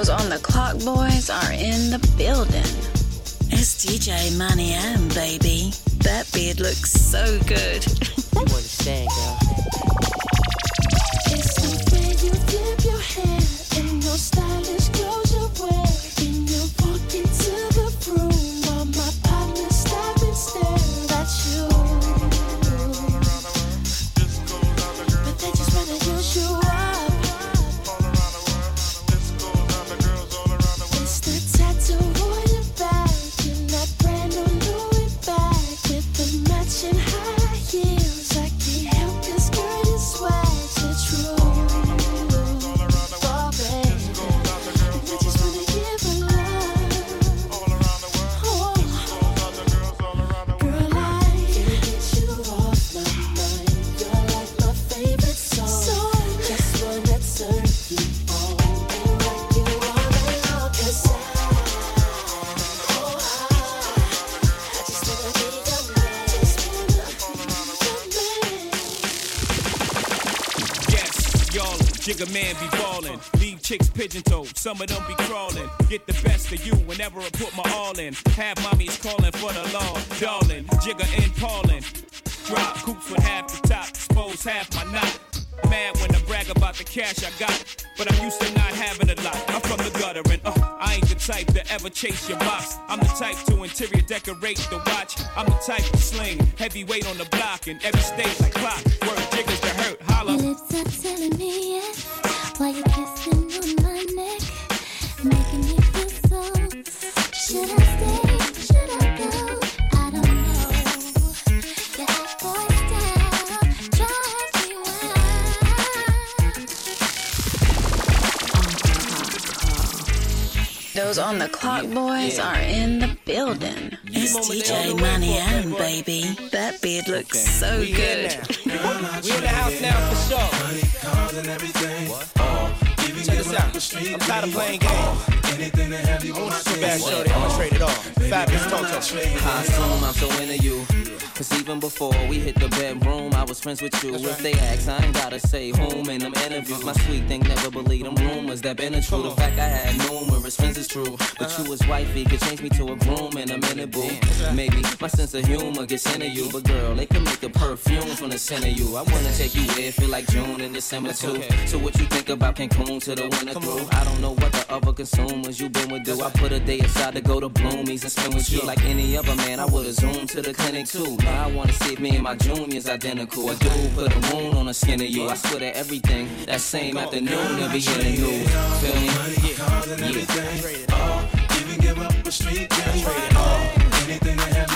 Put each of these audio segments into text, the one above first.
Those on the clock boys are in the building. It's DJ Money M, baby. That beard looks so good. you understand, girl? Some of them be crawling. Get the best of you whenever I put my all in. Have mommies calling for the law, darling. Jigga and Paulin'. Drop coops with half the top, expose half my knot. Mad when I brag about the cash I got, but I'm used to not having a lot. I'm from the gutter and uh, I ain't the type to ever chase your box. I'm the type to interior decorate the watch. I'm the type to sling heavyweight on the block in every state like clock. On the clock boys are in the building. It's DJ Money and baby. That beard looks so We in good. now. We in the house now for sure. Check this out. I'm tired of playing games. I want you too bad, shorty. I'm gonna trade it off. Fabolous Toto. I assume I'm so into you. Cause even before we hit the bedroom, I was friends with you. If they ask, I ain't gotta say whom in them interviews. My sweet thing never believed them rumors that been a true. The fact I had numerous friends is true. But you was wifey could change me to a groom in a minute, boo. Maybe my sense of humor gets into you. But girl, they can make a perfume from the scent of you. I wanna take you where it feel like June and December too. So what you think about Cancun to the winter through? I don't know what the other consumers you been with do. I put a day aside to go to Bloomies and spend with you like any other man. I would've zoomed to the clinic too. I wanna see if me and my junior's identical. A dude put a wound on the skin of you. I swear that everything that same afternoon they'll be in the news. Feel me? Yeah. Even give up a street. Anything to have you on my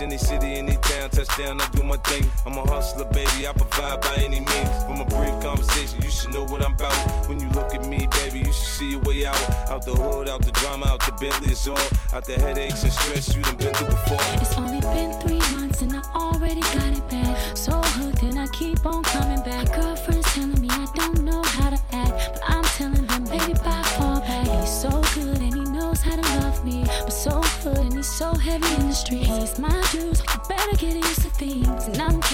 Any city, any town, touchdown, I do my thing. I'm a hustler, baby, I provide by any means. From a brief conversation, you should know what I'm about. When you look at me, baby, you should see your way out. Out the hood, out the drama, out the Bentley, it's all. Out the headaches and stress you done been through before. It's only been three months and I already got it bad. So hooked and I keep on coming back. Girlfriend's telling so heavy in the street. He's my juice, better get used to things. And I don't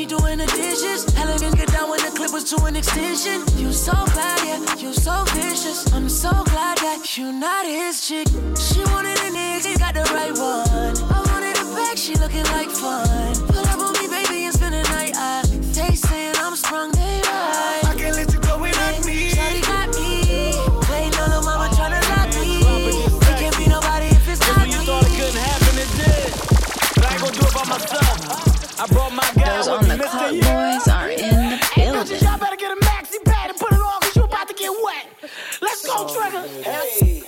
me doing the dishes. Elegant get down when the clip was to an extension. You so bad, yeah, you so vicious. I'm so glad that you not his chick. She wanted a nigga, he got the right one. I wanted a back, she looking like fun. Pull up on me, baby, and spend the night. I, they saying I'm sprung, they right. I can't let you go without me. Shawty got me. Waiting on the mama tryna lock me. It can't be nobody if it's not When you thought it couldn't happen, it did. But I ain't gonna do it by myself. I brought my Go, Trigger.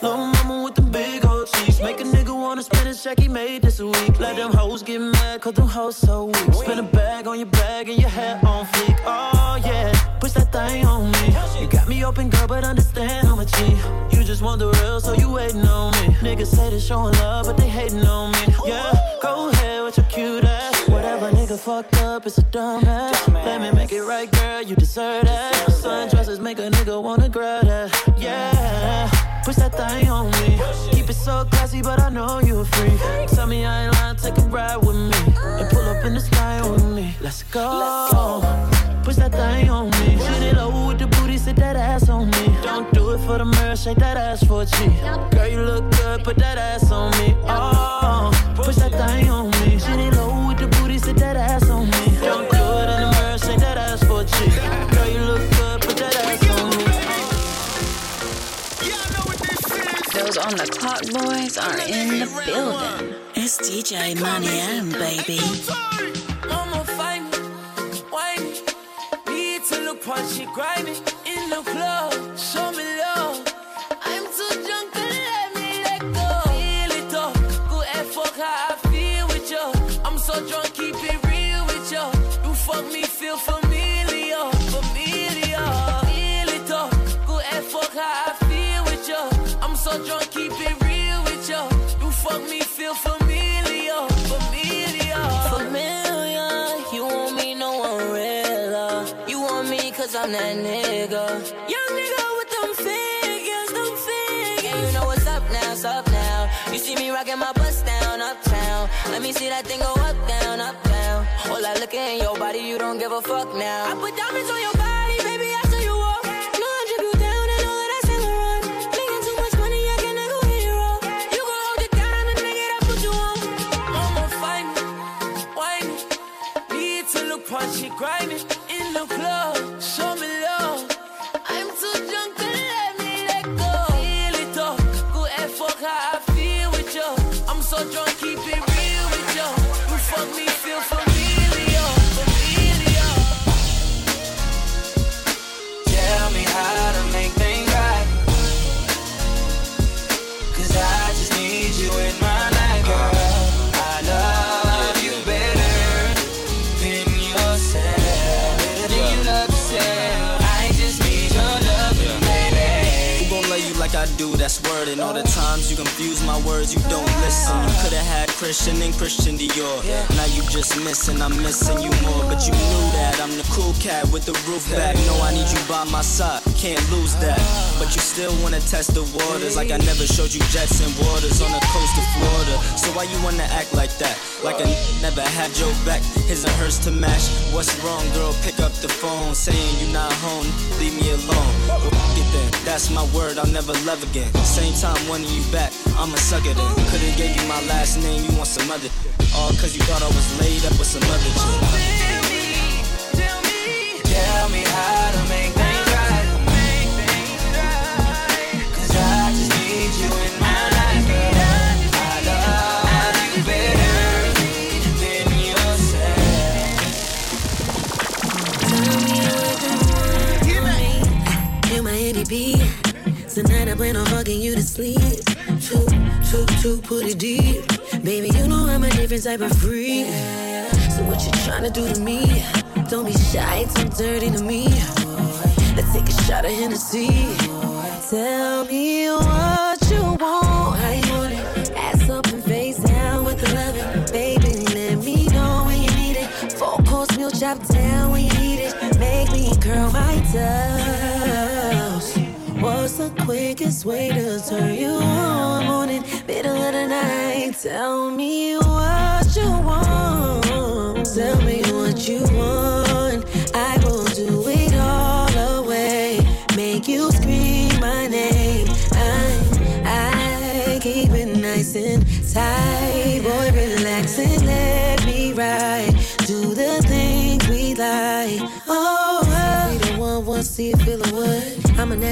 Little mama with the big old cheeks. Make a nigga wanna spend his check he made this week. Let them hoes get mad, cause them hoes so weak. Spin a bag on your bag and your hair on fleek. Oh yeah, push that thing on me. You got me open, girl, but understand I'm a G. You just want the real, so you waiting on me. Niggas say they showing love, but they hating on me. Yeah, go ahead with your cute ass. Whatever nigga fucked up, it's a dumb ass. Let me make it right, girl, you deserve that. Sundresses make a nigga wanna grab thing on me. Keep it so classy, but I know you a freak. Tell me I ain't lying, take a ride with me. And pull up in the sky with me. Let's go. Push that thing on me. Shoot it low with the booty, sit that ass on me. Don't do it for the mirror, shake that ass for a G. Girl, you look good, put that ass on me. Oh, push that thing on me. Shoot it low with the booty, sit that ass on me. Those on the clock boys are in the building. It's DJ Money M, baby. Mama find me, wine me. Need to look punchy, grimy in the club. That nigga. Young nigga with them figures, them figures. You know what's up now, it's up now. You see me rocking my bust down, uptown. Let me see that thing go up, down, up, down. All I look at in your body, you don't give a fuck now. I put diamonds on your body, baby, I saw you walk. No, I drip you down and all of that Saint Laurent. Making too much money, I can never hit you wrong. You gon' hold it down and make it up what you want. Mama find me, wine me. Need to look punchy, grimy do? That's word. And all the times you confuse my words, you don't listen. You could've had Christian and Christian Dior. Now you just missing, I'm missing you more. But you knew that I'm cool cat with the roof back. No, I need you by my side, can't lose that. But you still wanna test the waters, like I never showed you jets and waters on the coast of Florida. So why you wanna act like that? Like I never had your back, his and hers to match. What's wrong, girl? Pick up the phone, saying you not home, leave me alone. Well, it then, that's my word, I'll never love again. Same time wanting you back, I'ma suck it in. Could've gave you my last name, you want some other. All cause you thought I was laid up with some other chick. Fucking you to sleep. Two, two, two, put it deep. Baby, you know I'm a different type of freak. So what you tryna do to me? Don't be shy, it's too dirty to me. Let's take a shot of Hennessy. Tell me what you want, how you want it. Ass up and face down with the loving. Baby, let me know when you need it. Four course meal chop down when you need it. else. What's the quickest way to turn you on? Morning, middle of the night. Tell me what you want. Tell me what you want.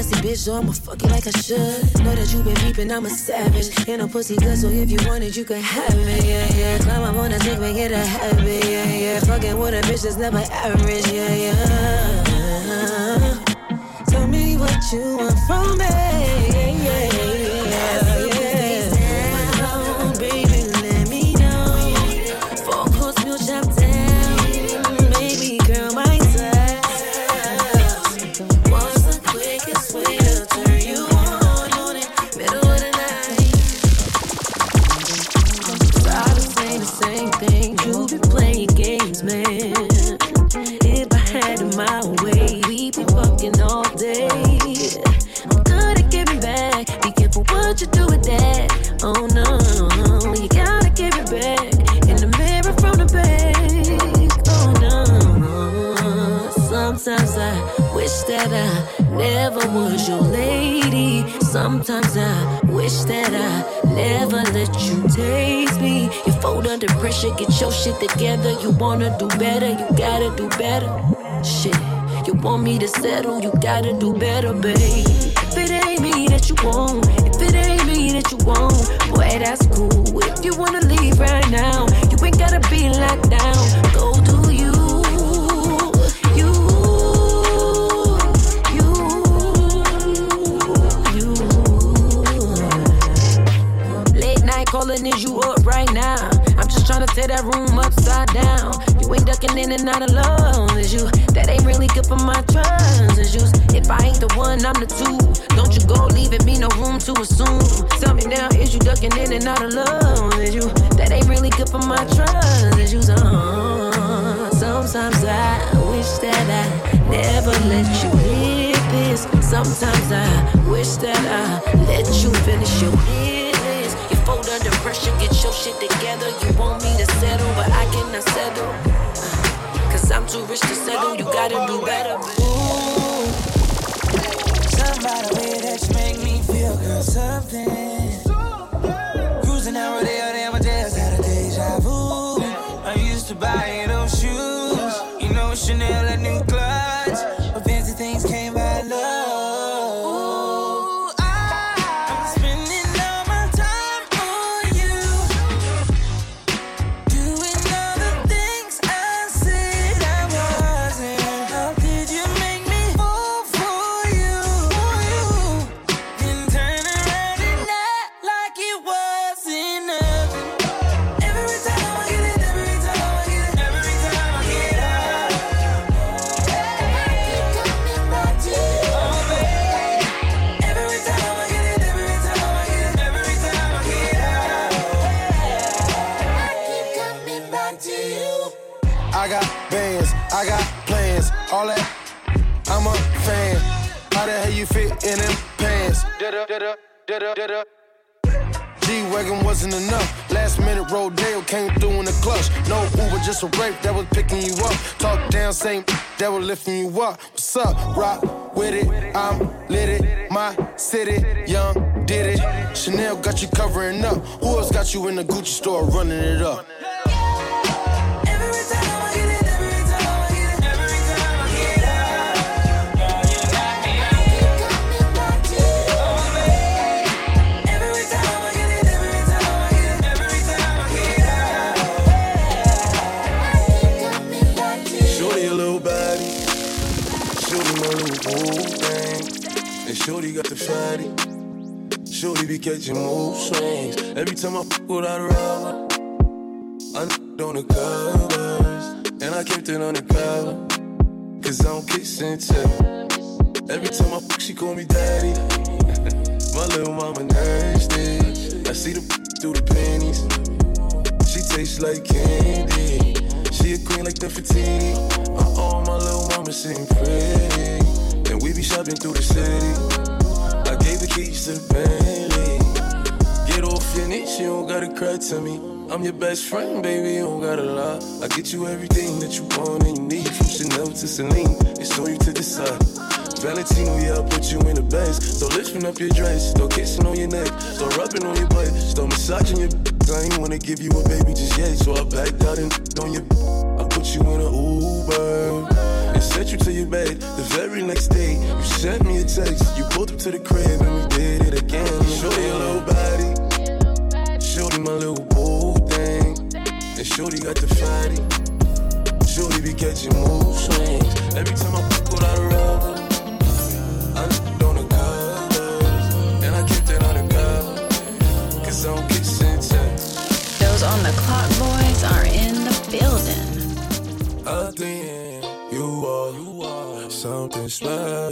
Nasty bitch, so I'ma fuck you like I should. Know that you been peeping, I'm a savage. Ain't a pussy good, so if you want it, you can have it, yeah, yeah. Climb up on that dick, make it a habit, yeah, yeah. Fucking with a bitch that's never average, yeah, yeah. Tell me what you want from me, yeah, yeah. Your shit together. You wanna do better, you gotta do better. Shit, you want me to settle, you gotta do better, babe. If it ain't me that you want, if it ain't me that you want, boy, that's cool. If you wanna leave right now, you ain't gotta be locked down. Go do you. You, you, you. Late night calling, is you up right now? To tear that room upside down. You ain't ducking in and out alone, is you? That ain't really good for my trust, is you? If I ain't the one, I'm the two. Don't you go leaving me no room to assume. Tell me now, is you ducking in and out alone, is you? That ain't really good for my trust, is you? Uh, sometimes I wish that I never let you hit this. Sometimes I wish that I let you finish your get your shit together. You want me to settle, but I cannot settle. Uh, Cause I'm too rich to settle, you gotta do better. Ooh. Somebody way that you make me feel, girl, something. Cruising down Rodeo, damn, I just had a deja vu. I used to buy those shoes, you know, Chanel and new G-Wagon wasn't enough. Last minute Rodeo came through in the clutch. No Uber, just a Wraith that was picking you up. Talk down, same that was lifting you up. What's up? Rock with it. I'm lit it. My city, young, did it. Chanel got you covering up. Who else got you in the Gucci store running it up? Got. Shorty be catching mood swings. Every time I fuck with her rubber, I n- on the covers, and I kept it on the cover, cause I don't kiss and tell. Every time I fuck, she call me daddy. my little mama nasty. I see the through the panties. She tastes like candy. She a queen like the Fatini. Uh oh, my little mama sitting pretty. and we be shopping through the city. I gave the keys to the Bentley. Get off your knees, you don't gotta cry to me. I'm your best friend, baby, you don't gotta lie. I get you everything that you want and you need, from Chanel to Celine. It's on you to decide. Valentino, yeah, I put you in the best. Start lifting up your dress, start kissing on your neck, start rubbing on your butt, start massaging your. I ain't wanna give you a baby just yet, so I backed out and on your. I put you in an Uber and sent you to your bed. The very next day, you sent me a text. You pulled up to the crib and we did it again. Show your little body, shorty my little boo thing, and shorty got the fatty. Shorty be catching mood.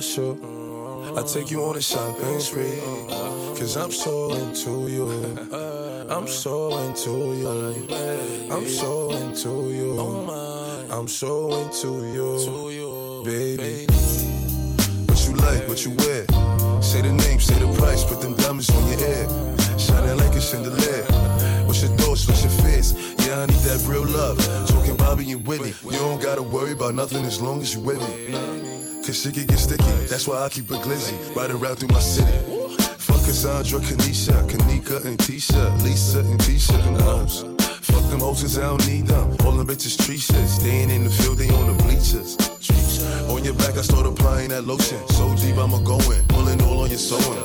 Special. I take you on a shopping spree, cause I'm so into you. I'm so into you. I'm so into you. I'm so into you, baby. What you like, what you wear? Say the name, say the price, put them diamonds on your head. Shining like a chandelier. What's your thoughts, what's your fears? Yeah, I need that real love. Talking Bobby and Whitney. You don't gotta worry about nothing as long as you with me. Cause shit can get sticky. That's why I keep a glizzy. Riding around through my city. Fuck Cassandra, Kanisha, Kanika, and Tisha, Lisa, and Tisha, and hoes. Fuck them hoses, I don't need them. All them bitches tree shit. Staying in the field, they on the bleachers. On your back, I start applying that lotion. So deep, I'ma go in. Pulling all on your sewing.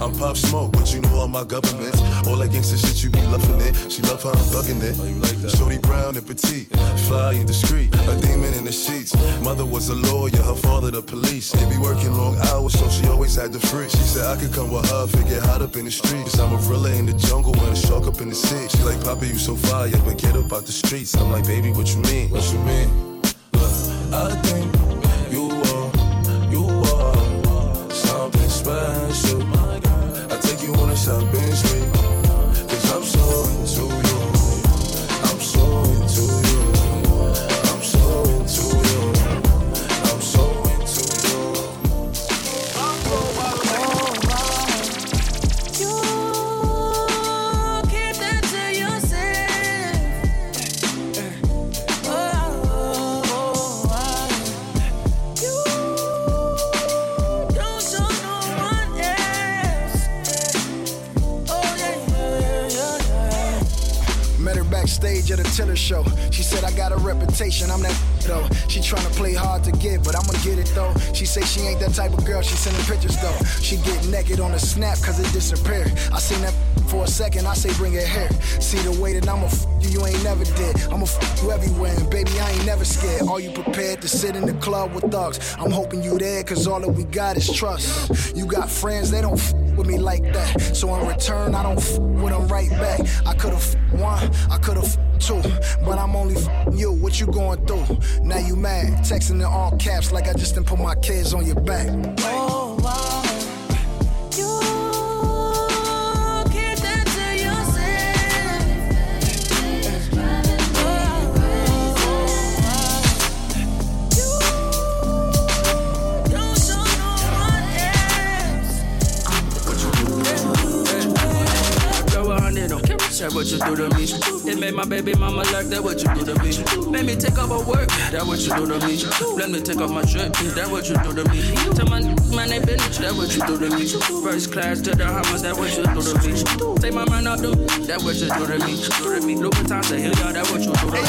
I'm Pop Smoke, but you know all my governments. All that gangsta shit, you be loving it. She love how I'm thugging it. Oh, Shorty brown and petite, fly and discreet. A demon in the sheets. Mother was a lawyer, her father the police. They be working long hours, so she always had the free. She said I could come with her, if it get hot up in the streets. Cuz i'm a gorilla in the jungle and a shark up in the sea. She like, Papa, you so fire, but get up out the streets. I'm like, baby, what you mean? What you mean? Look, I think I'ma f you everywhere, and baby, I ain't never scared. Are you prepared to sit in the club with thugs? I'm hoping you there, cause all that we got is trust. You got friends, they don't f with me like that. So in return, I don't f with them right back. I could've f one, I could've two, but I'm only f you. What you going through? Now you mad, texting in all caps like I just didn't put my kids on your back. Oh, wow. Made my baby mama like that, what you do to me. Made me take off my work, that what you do to me. Let me take off my shirt, that what you do to me. Tell my man they bitch, that what you do to me. First class to the Hammers, that what you do to me. Take my mind off them, that what you do to me. Do to me. Louboutin to hill, y'all, that what you do to me.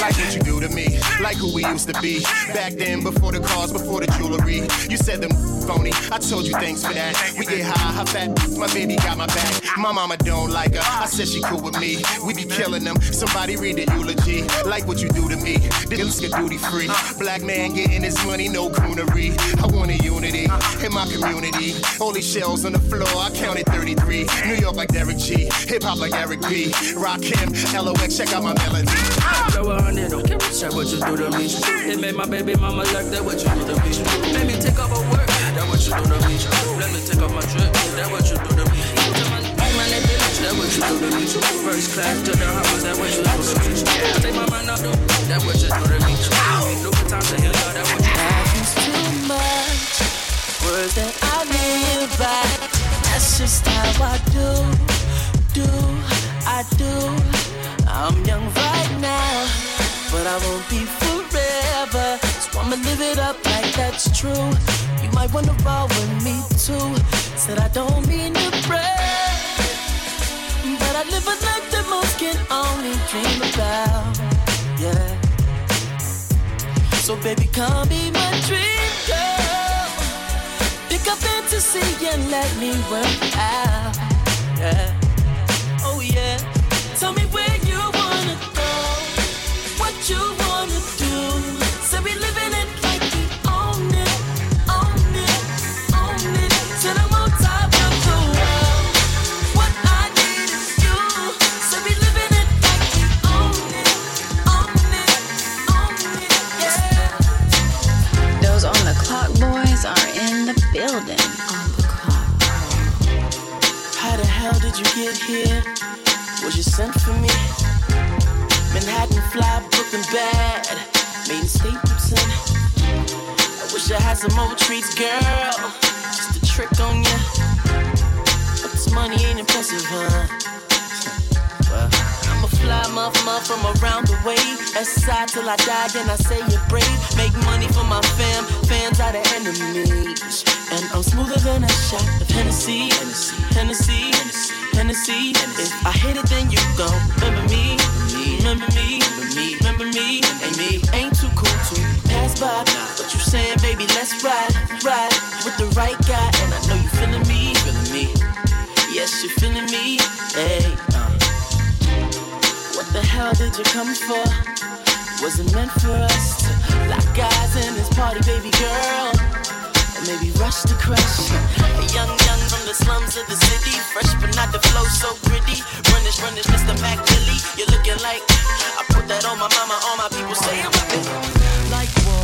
Like what you do to me, like who we used to be. Back then, before the cars, before the jewelry. You said them phony, I told you thanks for that. We get high, how fat, my baby got my back. My mama don't like her, I said she cool with me. We be killing them, somebody read the eulogy. Like what you do to me, this get duty free. Black man getting his money, no coonery. I want a unity in my community. Only shells on the floor, I counted 33. New York like Derek G, hip hop like Eric B. Rakim, LOX, check out my melody. Throw a hundred on camera, what you do to me. It made my baby mama like that, what you do to me. Made me take off her work, that what you do to me. Let me take off my drip, that what you do to me. That. First class to the that. Take my that you. Too much. that I live by. That's just how I do, do, I do. I'm young right now, but I won't be forever. So I'ma live it up like that's true. You might wanna roll with me too. Said I don't mean to brag, but I live a life that most can only dream about. Yeah. So baby, come be my dream girl. Pick up fantasy and let me work out. Yeah. Around the way. Aside till I die, then I say you're brave. Make money for my fam, fans are the enemies. And I'm smoother than a shot of Hennessy, Hennessy, Hennessy, Hennessy. If I hit it, then you gon' remember me, remember me, remember me, and me. Ain't too cool to pass by. What you saying, baby? Let's ride, ride with the right guy. And I know you feeling me, feeling me. Yes, you feeling me. Hey, hell did you come for? Was it meant for us to lock eyes in this party, baby girl? Or maybe rush to crush? Young, young from the slums of the city, fresh but not the flow so gritty. Runnish, runnish, Mr. Mac Billy. You're looking like I put that on my mama, all my people say I'm a Like what?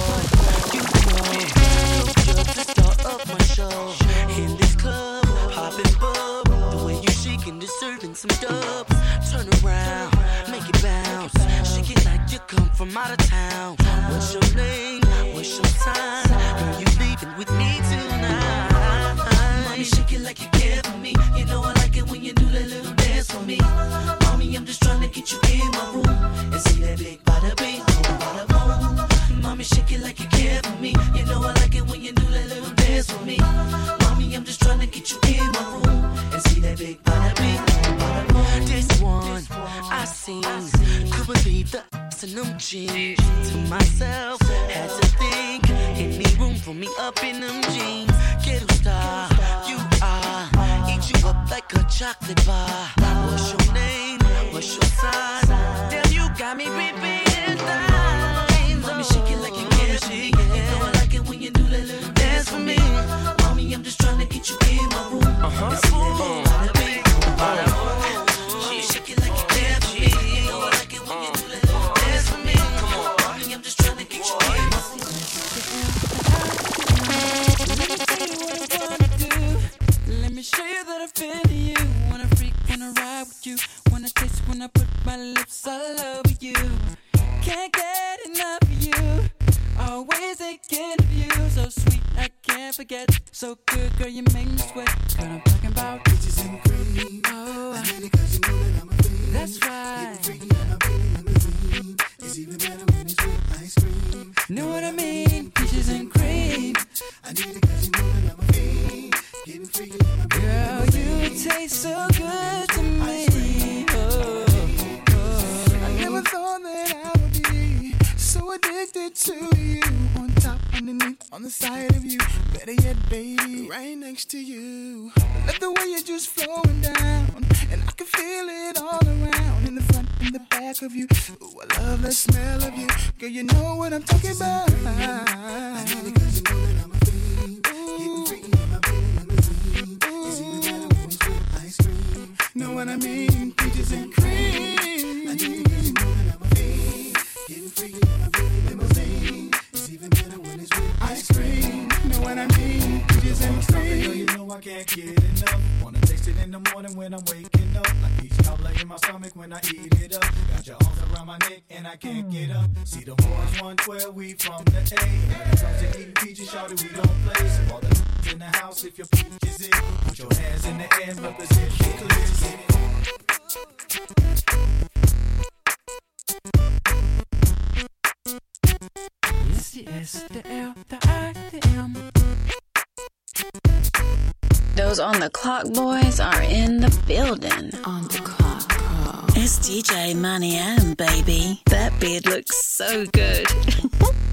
A chocolate bar. The smell of you. Girl, you know what I'm talking about. I need you know that I'm a fiend. Getting freaky in my bed, limousine. It's even better when it's with ice cream. Know what I mean? Peaches and cream. I need you know that I'm a fiend. Getting freaky in my bed, limousine. It's even better when it's with ice cream. Know what I mean? Peaches and cream. I can't get enough. Wanna taste it in the morning when I'm waking up. Like peach cobbler in my stomach when I eat it I can't get up. See the boys 112, we from the A. When it comes to eating peaches, shawty, we don't play. So all the in the house if your peach is it. Put your hands in the air, represent the clear. It's the S, the L, the I, the M. Those on the clock boys are in the building. On the clock. It's DJ Money M, baby. That beard looks so good.